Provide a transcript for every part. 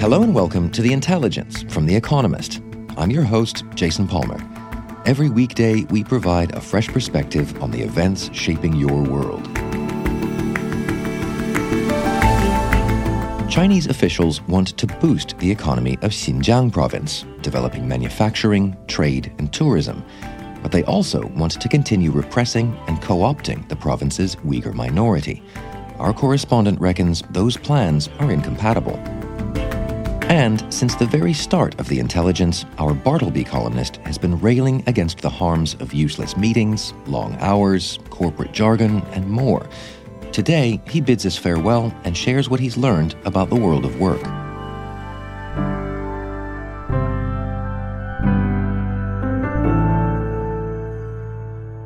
Hello and welcome to The Intelligence from The Economist. I'm your host, Jason Palmer. Every weekday, we provide a fresh perspective on the events shaping your world. Chinese officials want to boost the economy of Xinjiang province, developing manufacturing, trade, and tourism. But they also want to continue repressing and co opting the province's Uyghur minority. Our correspondent reckons those plans are incompatible. And since the very start of the intelligence, our Bartleby columnist has been railing against the harms of useless meetings, long hours, corporate jargon, and more. Today, he bids us farewell and shares what he's learned about the world of work.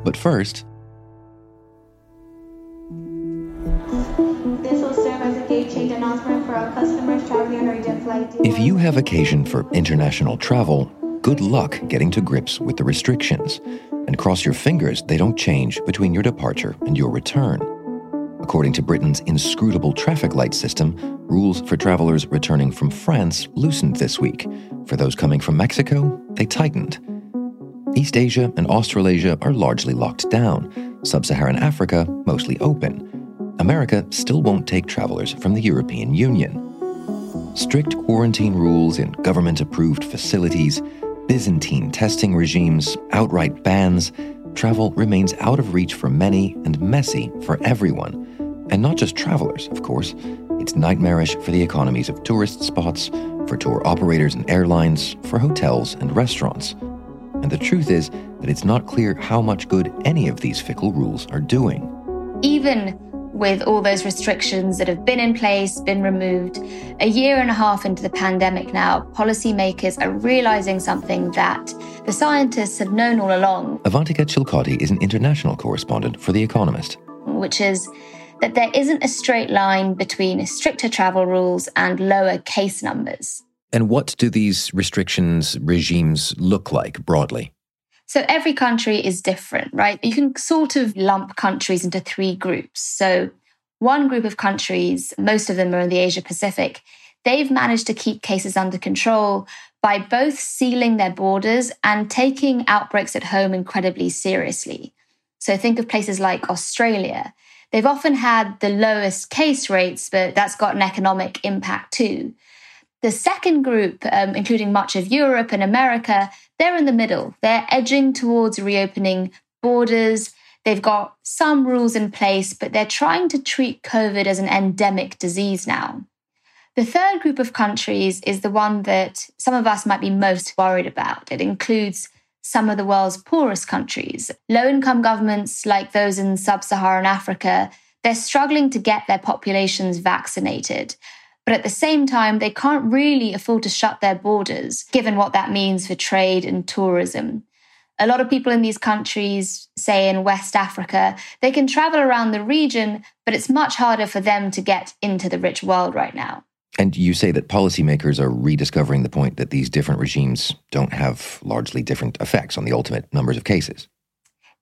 But first, if you have occasion for international travel, good luck getting to grips with the restrictions. And cross your fingers they don't change between your departure and your return. According to Britain's inscrutable traffic light system, rules for travelers returning from France loosened this week. For those coming from Mexico, they tightened. East Asia and Australasia are largely locked down, Sub Saharan Africa mostly open. America still won't take travelers from the European Union. Strict quarantine rules in government approved facilities, Byzantine testing regimes, outright bans, travel remains out of reach for many and messy for everyone. And not just travelers, of course. It's nightmarish for the economies of tourist spots, for tour operators and airlines, for hotels and restaurants. And the truth is that it's not clear how much good any of these fickle rules are doing. even with all those restrictions that have been in place, been removed, a year and a half into the pandemic now, policymakers are realizing something that the scientists have known all along, Avantika Chilkoti is an international correspondent for The Economist. which is that there isn't a straight line between stricter travel rules and lower case numbers. And what do these restrictions regimes look like broadly? So every country is different, right? You can sort of lump countries into three groups. So one group of countries, most of them are in the Asia Pacific, they've managed to keep cases under control by both sealing their borders and taking outbreaks at home incredibly seriously. So think of places like Australia. They've often had the lowest case rates, but that's got an economic impact too. The second group, um, including much of Europe and America, they're in the middle. They're edging towards reopening borders. They've got some rules in place, but they're trying to treat COVID as an endemic disease now. The third group of countries is the one that some of us might be most worried about. It includes some of the world's poorest countries. Low income governments like those in sub Saharan Africa, they're struggling to get their populations vaccinated. But at the same time, they can't really afford to shut their borders, given what that means for trade and tourism. A lot of people in these countries, say in West Africa, they can travel around the region, but it's much harder for them to get into the rich world right now. And you say that policymakers are rediscovering the point that these different regimes don't have largely different effects on the ultimate numbers of cases.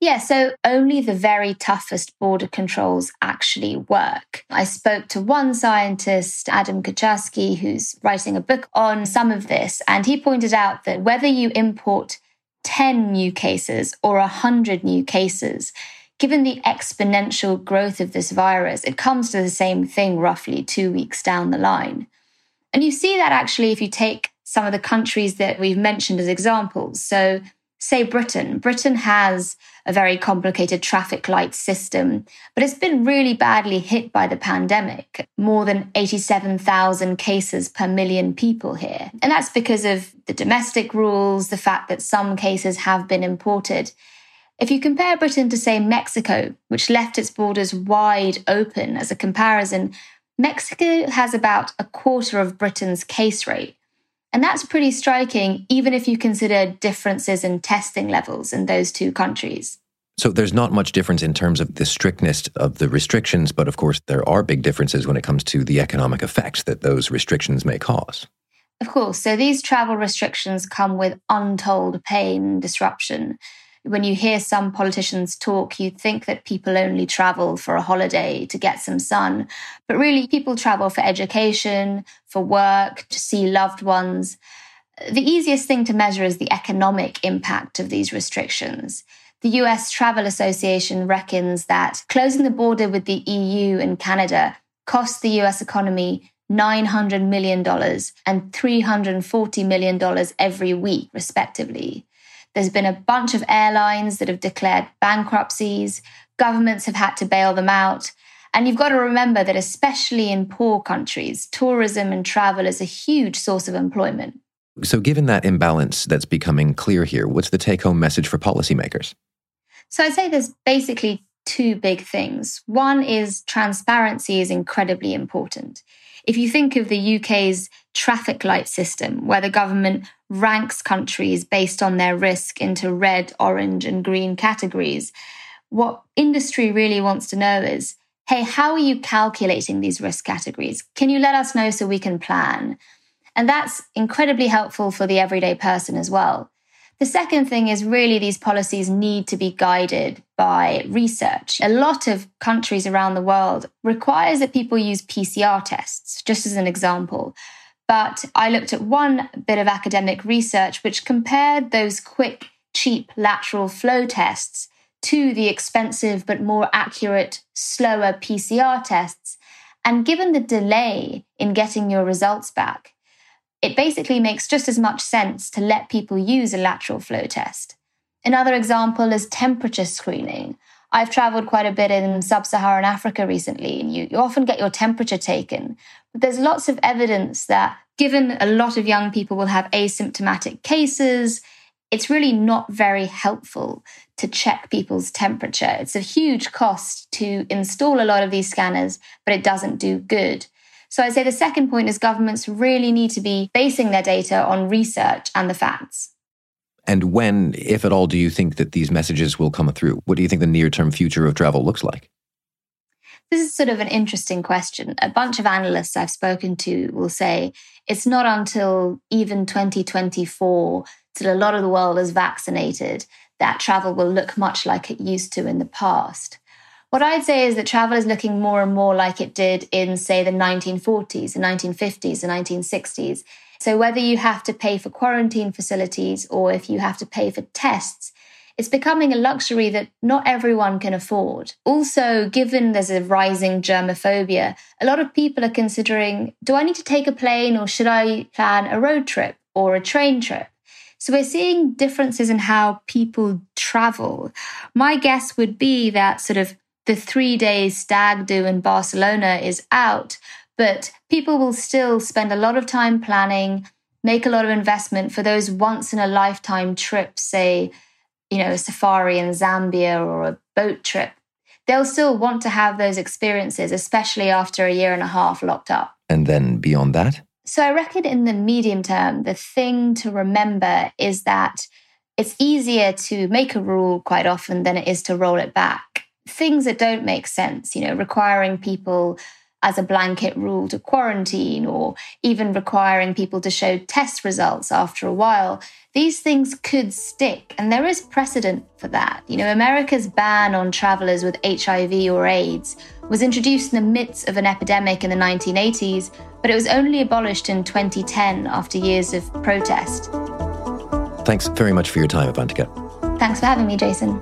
Yeah, so only the very toughest border controls actually work. I spoke to one scientist, Adam Kucharski, who's writing a book on some of this, and he pointed out that whether you import 10 new cases or 100 new cases, given the exponential growth of this virus, it comes to the same thing roughly two weeks down the line. And you see that actually if you take some of the countries that we've mentioned as examples. So, say Britain. Britain has a very complicated traffic light system, but it's been really badly hit by the pandemic. More than 87,000 cases per million people here. And that's because of the domestic rules, the fact that some cases have been imported. If you compare Britain to, say, Mexico, which left its borders wide open as a comparison, Mexico has about a quarter of Britain's case rate. And that's pretty striking, even if you consider differences in testing levels in those two countries. So there's not much difference in terms of the strictness of the restrictions, but of course, there are big differences when it comes to the economic effects that those restrictions may cause. Of course. So these travel restrictions come with untold pain and disruption. When you hear some politicians talk, you'd think that people only travel for a holiday to get some sun. But really, people travel for education, for work, to see loved ones. The easiest thing to measure is the economic impact of these restrictions. The US Travel Association reckons that closing the border with the EU and Canada costs the US economy $900 million and $340 million every week, respectively. There's been a bunch of airlines that have declared bankruptcies, governments have had to bail them out. And you've got to remember that, especially in poor countries, tourism and travel is a huge source of employment. So, given that imbalance that's becoming clear here, what's the take home message for policymakers? So I'd say there's basically two big things. One is transparency is incredibly important. If you think of the UK's traffic light system, where the government ranks countries based on their risk into red, orange, and green categories, what industry really wants to know is hey, how are you calculating these risk categories? Can you let us know so we can plan? And that's incredibly helpful for the everyday person as well. The second thing is really these policies need to be guided by research. A lot of countries around the world requires that people use PCR tests, just as an example. But I looked at one bit of academic research which compared those quick, cheap lateral flow tests to the expensive but more accurate, slower PCR tests. And given the delay in getting your results back, it basically makes just as much sense to let people use a lateral flow test. Another example is temperature screening. I've traveled quite a bit in sub Saharan Africa recently, and you, you often get your temperature taken. There's lots of evidence that, given a lot of young people will have asymptomatic cases, it's really not very helpful to check people's temperature. It's a huge cost to install a lot of these scanners, but it doesn't do good. So I'd say the second point is governments really need to be basing their data on research and the facts. And when, if at all, do you think that these messages will come through? What do you think the near term future of travel looks like? This is sort of an interesting question. A bunch of analysts I've spoken to will say it's not until even 2024 till a lot of the world is vaccinated that travel will look much like it used to in the past. What I'd say is that travel is looking more and more like it did in, say, the 1940s, the 1950s, the 1960s. So whether you have to pay for quarantine facilities or if you have to pay for tests, it's becoming a luxury that not everyone can afford. Also, given there's a rising germophobia, a lot of people are considering do I need to take a plane or should I plan a road trip or a train trip? So we're seeing differences in how people travel. My guess would be that sort of the three days stag do in Barcelona is out, but people will still spend a lot of time planning, make a lot of investment for those once in a lifetime trips, say, you know, a safari in Zambia or a boat trip. They'll still want to have those experiences, especially after a year and a half locked up. And then beyond that? So I reckon in the medium term, the thing to remember is that it's easier to make a rule quite often than it is to roll it back things that don't make sense, you know, requiring people as a blanket rule to quarantine or even requiring people to show test results after a while, these things could stick. And there is precedent for that. You know, America's ban on travelers with HIV or AIDS was introduced in the midst of an epidemic in the 1980s, but it was only abolished in 2010 after years of protest. Thanks very much for your time, Avantika. Thanks for having me, Jason.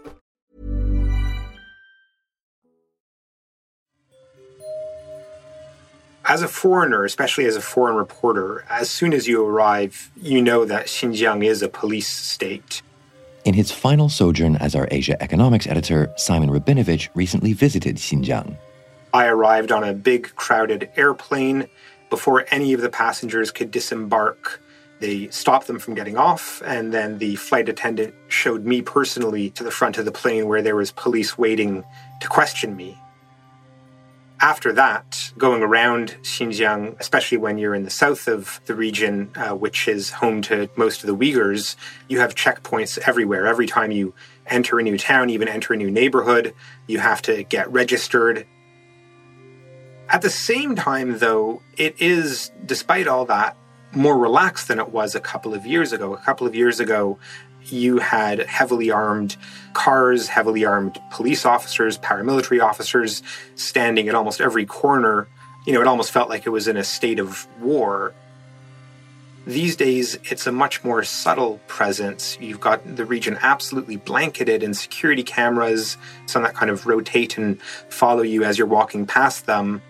As a foreigner, especially as a foreign reporter, as soon as you arrive, you know that Xinjiang is a police state. In his final sojourn as our Asia economics editor, Simon Rabinovitch recently visited Xinjiang. I arrived on a big, crowded airplane. Before any of the passengers could disembark, they stopped them from getting off, and then the flight attendant showed me personally to the front of the plane where there was police waiting to question me. After that, going around Xinjiang, especially when you're in the south of the region, uh, which is home to most of the Uyghurs, you have checkpoints everywhere. Every time you enter a new town, even enter a new neighborhood, you have to get registered. At the same time, though, it is, despite all that, more relaxed than it was a couple of years ago. A couple of years ago, you had heavily armed cars, heavily armed police officers, paramilitary officers standing at almost every corner. You know, it almost felt like it was in a state of war. These days, it's a much more subtle presence. You've got the region absolutely blanketed in security cameras, some that kind of rotate and follow you as you're walking past them.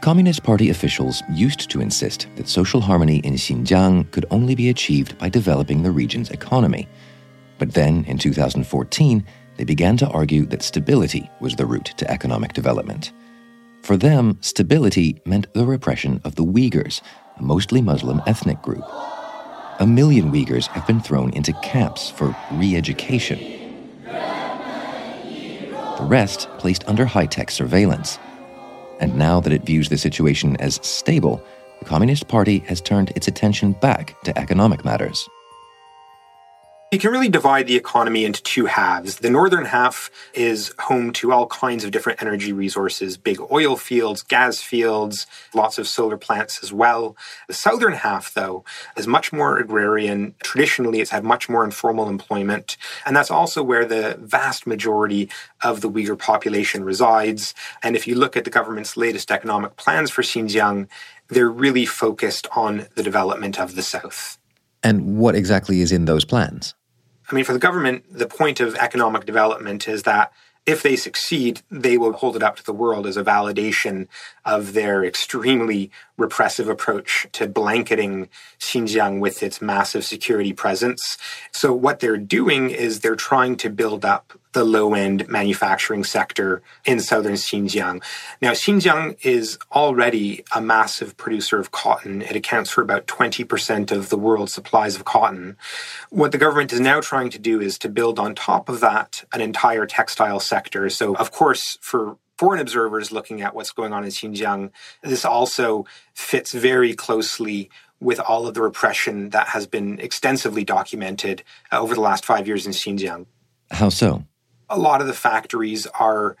Communist Party officials used to insist that social harmony in Xinjiang could only be achieved by developing the region's economy. But then, in 2014, they began to argue that stability was the route to economic development. For them, stability meant the repression of the Uyghurs, a mostly Muslim ethnic group. A million Uyghurs have been thrown into camps for re education. The rest placed under high tech surveillance. And now that it views the situation as stable, the Communist Party has turned its attention back to economic matters. You can really divide the economy into two halves. The northern half is home to all kinds of different energy resources, big oil fields, gas fields, lots of solar plants as well. The southern half, though, is much more agrarian. Traditionally, it's had much more informal employment. And that's also where the vast majority of the Uyghur population resides. And if you look at the government's latest economic plans for Xinjiang, they're really focused on the development of the south. And what exactly is in those plans? I mean, for the government, the point of economic development is that if they succeed, they will hold it up to the world as a validation of their extremely repressive approach to blanketing Xinjiang with its massive security presence. So, what they're doing is they're trying to build up the low end manufacturing sector in southern Xinjiang. Now, Xinjiang is already a massive producer of cotton. It accounts for about 20% of the world's supplies of cotton. What the government is now trying to do is to build on top of that an entire textile sector. So, of course, for foreign observers looking at what's going on in Xinjiang, this also fits very closely with all of the repression that has been extensively documented over the last five years in Xinjiang. How so? A lot of the factories are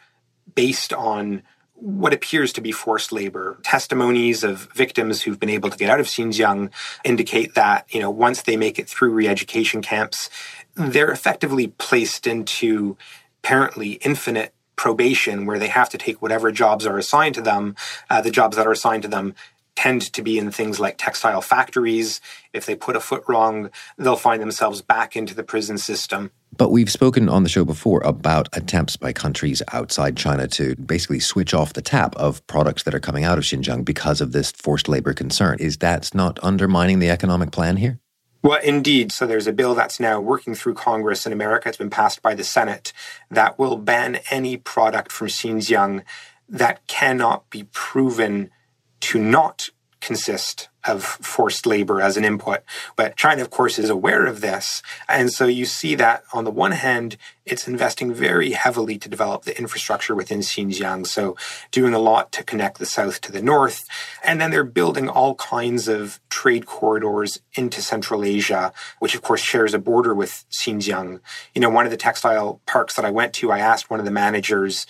based on what appears to be forced labor. Testimonies of victims who've been able to get out of Xinjiang indicate that, you know, once they make it through re-education camps, they're effectively placed into apparently infinite probation where they have to take whatever jobs are assigned to them. Uh, the jobs that are assigned to them tend to be in things like textile factories. If they put a foot wrong, they'll find themselves back into the prison system. But we've spoken on the show before about attempts by countries outside China to basically switch off the tap of products that are coming out of Xinjiang because of this forced labor concern. Is that not undermining the economic plan here? Well, indeed. So there's a bill that's now working through Congress in America. It's been passed by the Senate that will ban any product from Xinjiang that cannot be proven to not consist of forced labor as an input. But China, of course, is aware of this. And so you see that on the one hand, it's investing very heavily to develop the infrastructure within Xinjiang. So doing a lot to connect the south to the north. And then they're building all kinds of trade corridors into Central Asia, which of course shares a border with Xinjiang. You know, one of the textile parks that I went to, I asked one of the managers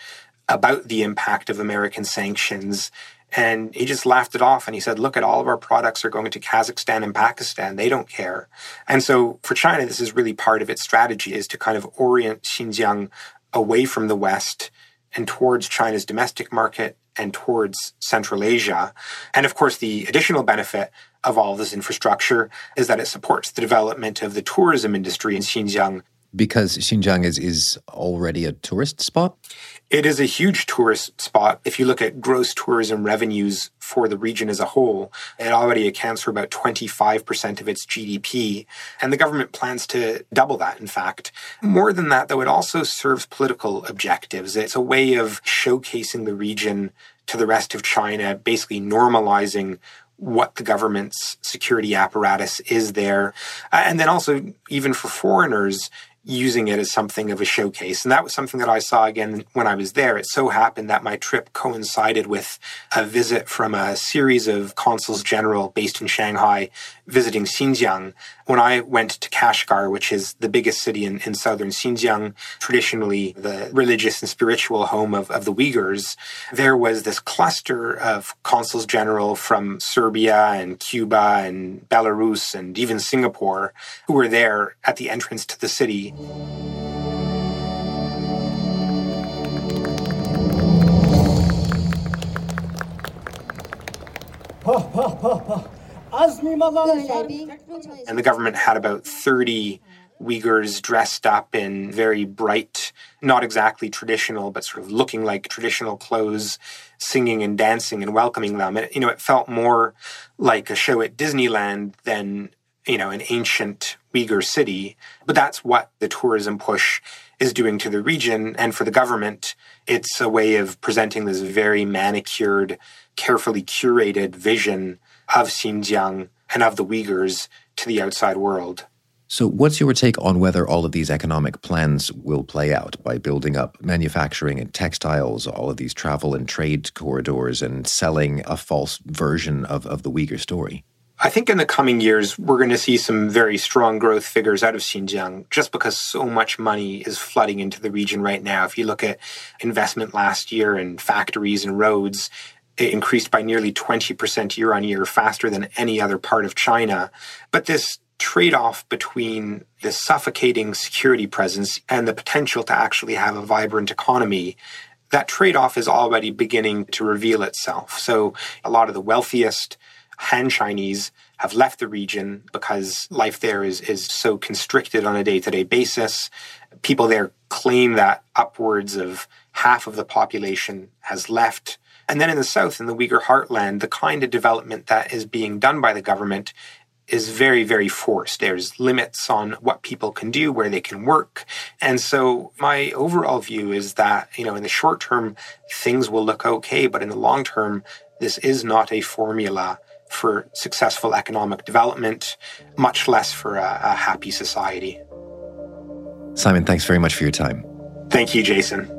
about the impact of American sanctions And he just laughed it off and he said, Look at all of our products are going to Kazakhstan and Pakistan. They don't care. And so for China, this is really part of its strategy is to kind of orient Xinjiang away from the West and towards China's domestic market and towards Central Asia. And of course, the additional benefit of all this infrastructure is that it supports the development of the tourism industry in Xinjiang. Because Xinjiang is, is already a tourist spot? It is a huge tourist spot. If you look at gross tourism revenues for the region as a whole, it already accounts for about 25% of its GDP. And the government plans to double that, in fact. More than that, though, it also serves political objectives. It's a way of showcasing the region to the rest of China, basically normalizing what the government's security apparatus is there. And then also, even for foreigners, using it as something of a showcase. And that was something that I saw again when I was there. It so happened that my trip coincided with a visit from a series of consuls general based in Shanghai visiting Xinjiang. When I went to Kashgar, which is the biggest city in, in southern Xinjiang, traditionally the religious and spiritual home of, of the Uyghurs, there was this cluster of consuls general from Serbia and Cuba and Belarus and even Singapore who were there at the entrance to the city. And the government had about 30 Uyghurs dressed up in very bright, not exactly traditional, but sort of looking like traditional clothes, singing and dancing and welcoming them. It, you know, it felt more like a show at Disneyland than, you know, an ancient Uyghur city. But that's what the tourism push is doing to the region. And for the government, it's a way of presenting this very manicured, carefully curated vision of Xinjiang and of the Uyghurs to the outside world. So, what's your take on whether all of these economic plans will play out by building up manufacturing and textiles, all of these travel and trade corridors, and selling a false version of, of the Uyghur story? I think in the coming years, we're going to see some very strong growth figures out of Xinjiang just because so much money is flooding into the region right now. If you look at investment last year in factories and roads, it increased by nearly 20% year on year, faster than any other part of China. But this trade off between the suffocating security presence and the potential to actually have a vibrant economy, that trade off is already beginning to reveal itself. So a lot of the wealthiest Han Chinese have left the region because life there is, is so constricted on a day to day basis. People there claim that upwards of half of the population has left. And then in the south, in the Uyghur heartland, the kind of development that is being done by the government is very, very forced. There's limits on what people can do, where they can work. And so my overall view is that, you know, in the short term, things will look okay, but in the long term, this is not a formula for successful economic development, much less for a, a happy society. Simon, thanks very much for your time. Thank you, Jason.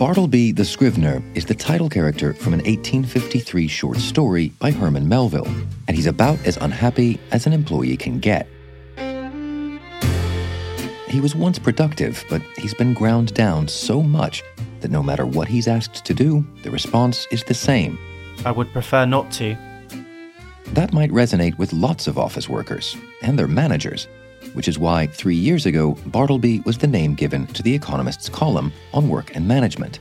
Bartleby the Scrivener is the title character from an 1853 short story by Herman Melville, and he's about as unhappy as an employee can get. He was once productive, but he's been ground down so much that no matter what he's asked to do, the response is the same. I would prefer not to. That might resonate with lots of office workers and their managers which is why three years ago, Bartleby was the name given to The Economist's column on work and management.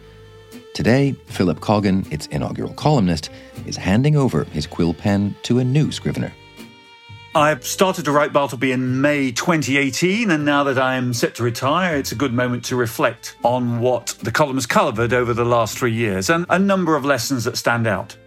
Today, Philip Coggan, its inaugural columnist, is handing over his quill pen to a new scrivener. I started to write Bartleby in May 2018, and now that I am set to retire, it's a good moment to reflect on what the column has covered over the last three years and a number of lessons that stand out.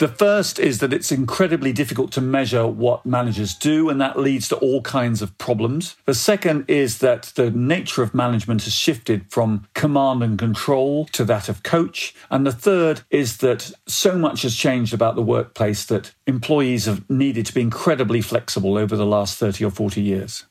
The first is that it's incredibly difficult to measure what managers do, and that leads to all kinds of problems. The second is that the nature of management has shifted from command and control to that of coach. And the third is that so much has changed about the workplace that employees have needed to be incredibly flexible over the last 30 or 40 years.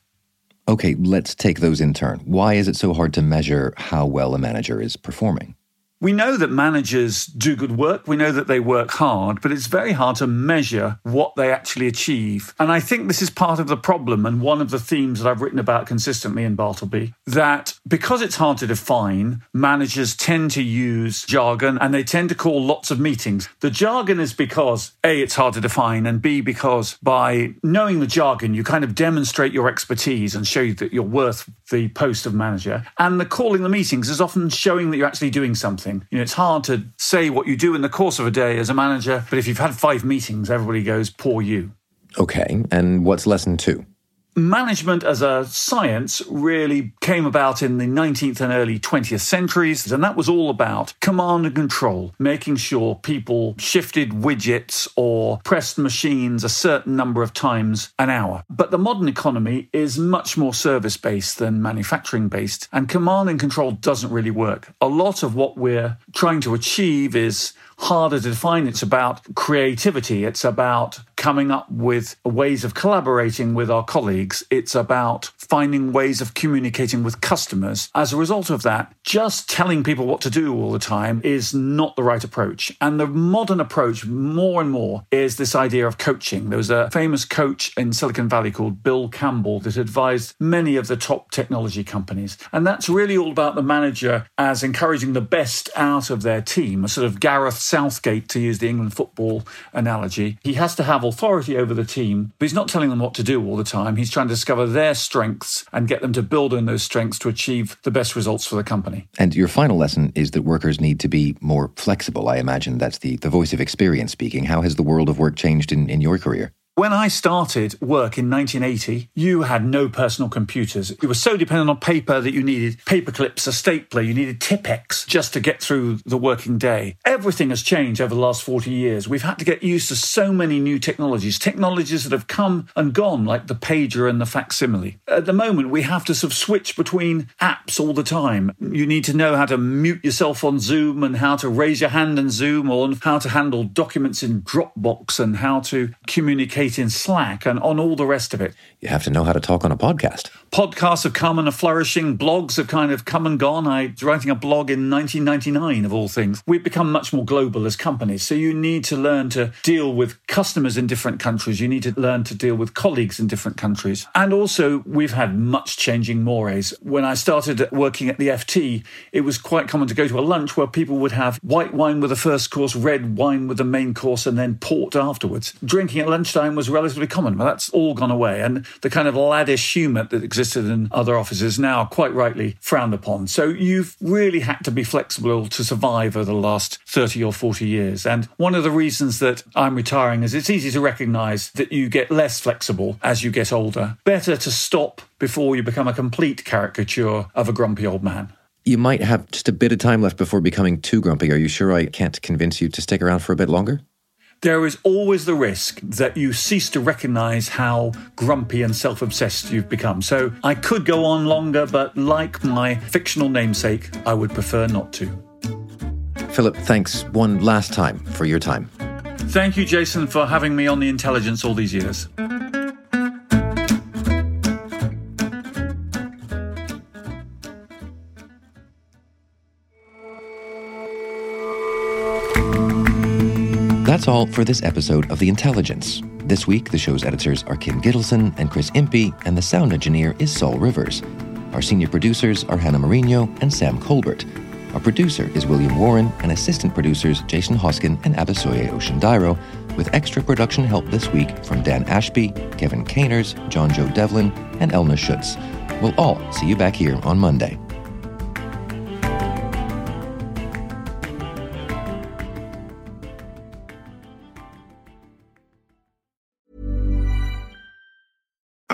Okay, let's take those in turn. Why is it so hard to measure how well a manager is performing? We know that managers do good work. We know that they work hard, but it's very hard to measure what they actually achieve. And I think this is part of the problem and one of the themes that I've written about consistently in Bartleby that because it's hard to define, managers tend to use jargon and they tend to call lots of meetings. The jargon is because A, it's hard to define, and B, because by knowing the jargon, you kind of demonstrate your expertise and show that you're worth the post of manager. And the calling the meetings is often showing that you're actually doing something. You know, it's hard to say what you do in the course of a day as a manager, but if you've had five meetings, everybody goes, poor you. Okay, and what's lesson two? Management as a science really came about in the 19th and early 20th centuries, and that was all about command and control, making sure people shifted widgets or pressed machines a certain number of times an hour. But the modern economy is much more service based than manufacturing based, and command and control doesn't really work. A lot of what we're trying to achieve is harder to define. It's about creativity. It's about coming up with ways of collaborating with our colleagues. It's about finding ways of communicating with customers. As a result of that, just telling people what to do all the time is not the right approach. And the modern approach, more and more, is this idea of coaching. There was a famous coach in Silicon Valley called Bill Campbell that advised many of the top technology companies. And that's really all about the manager as encouraging the best out of their team, a sort of Gareth Southgate, to use the England football analogy. He has to have authority over the team, but he's not telling them what to do all the time. He's trying to discover their strengths and get them to build on those strengths to achieve the best results for the company. And your final lesson is that workers need to be more flexible. I imagine that's the, the voice of experience speaking. How has the world of work changed in, in your career? When I started work in 1980, you had no personal computers. You were so dependent on paper that you needed paper clips, a stapler, you needed Tipp-Ex just to get through the working day. Everything has changed over the last 40 years. We've had to get used to so many new technologies, technologies that have come and gone, like the pager and the facsimile. At the moment, we have to sort of switch between apps all the time. You need to know how to mute yourself on Zoom and how to raise your hand in Zoom or how to handle documents in Dropbox and how to communicate in Slack and on all the rest of it. You have to know how to talk on a podcast. Podcasts have come and are flourishing. Blogs have kind of come and gone. I was writing a blog in 1999 of all things. We've become much more global as companies. So you need to learn to deal with customers in different countries. You need to learn to deal with colleagues in different countries. And also, we've had much changing mores. When I started working at the FT, it was quite common to go to a lunch where people would have white wine with the first course, red wine with the main course, and then port afterwards. Drinking at lunchtime was relatively common, but that's all gone away. And the kind of laddish humour that existed in other offices now quite rightly frowned upon. So you've really had to be flexible to survive over the last 30 or 40 years. And one of the reasons that I'm retiring is it's easy to recognise that you get less flexible as you get older. Better to stop before you become a complete caricature of a grumpy old man. You might have just a bit of time left before becoming too grumpy. Are you sure I can't convince you to stick around for a bit longer? There is always the risk that you cease to recognize how grumpy and self obsessed you've become. So I could go on longer, but like my fictional namesake, I would prefer not to. Philip, thanks one last time for your time. Thank you, Jason, for having me on the intelligence all these years. That's all for this episode of The Intelligence. This week, the show's editors are Kim Gittleson and Chris Impey, and the sound engineer is Saul Rivers. Our senior producers are Hannah Marino and Sam Colbert. Our producer is William Warren, and assistant producers Jason Hoskin and Abisoye Oshindairo, with extra production help this week from Dan Ashby, Kevin Caners, John Joe Devlin, and Elna Schutz. We'll all see you back here on Monday.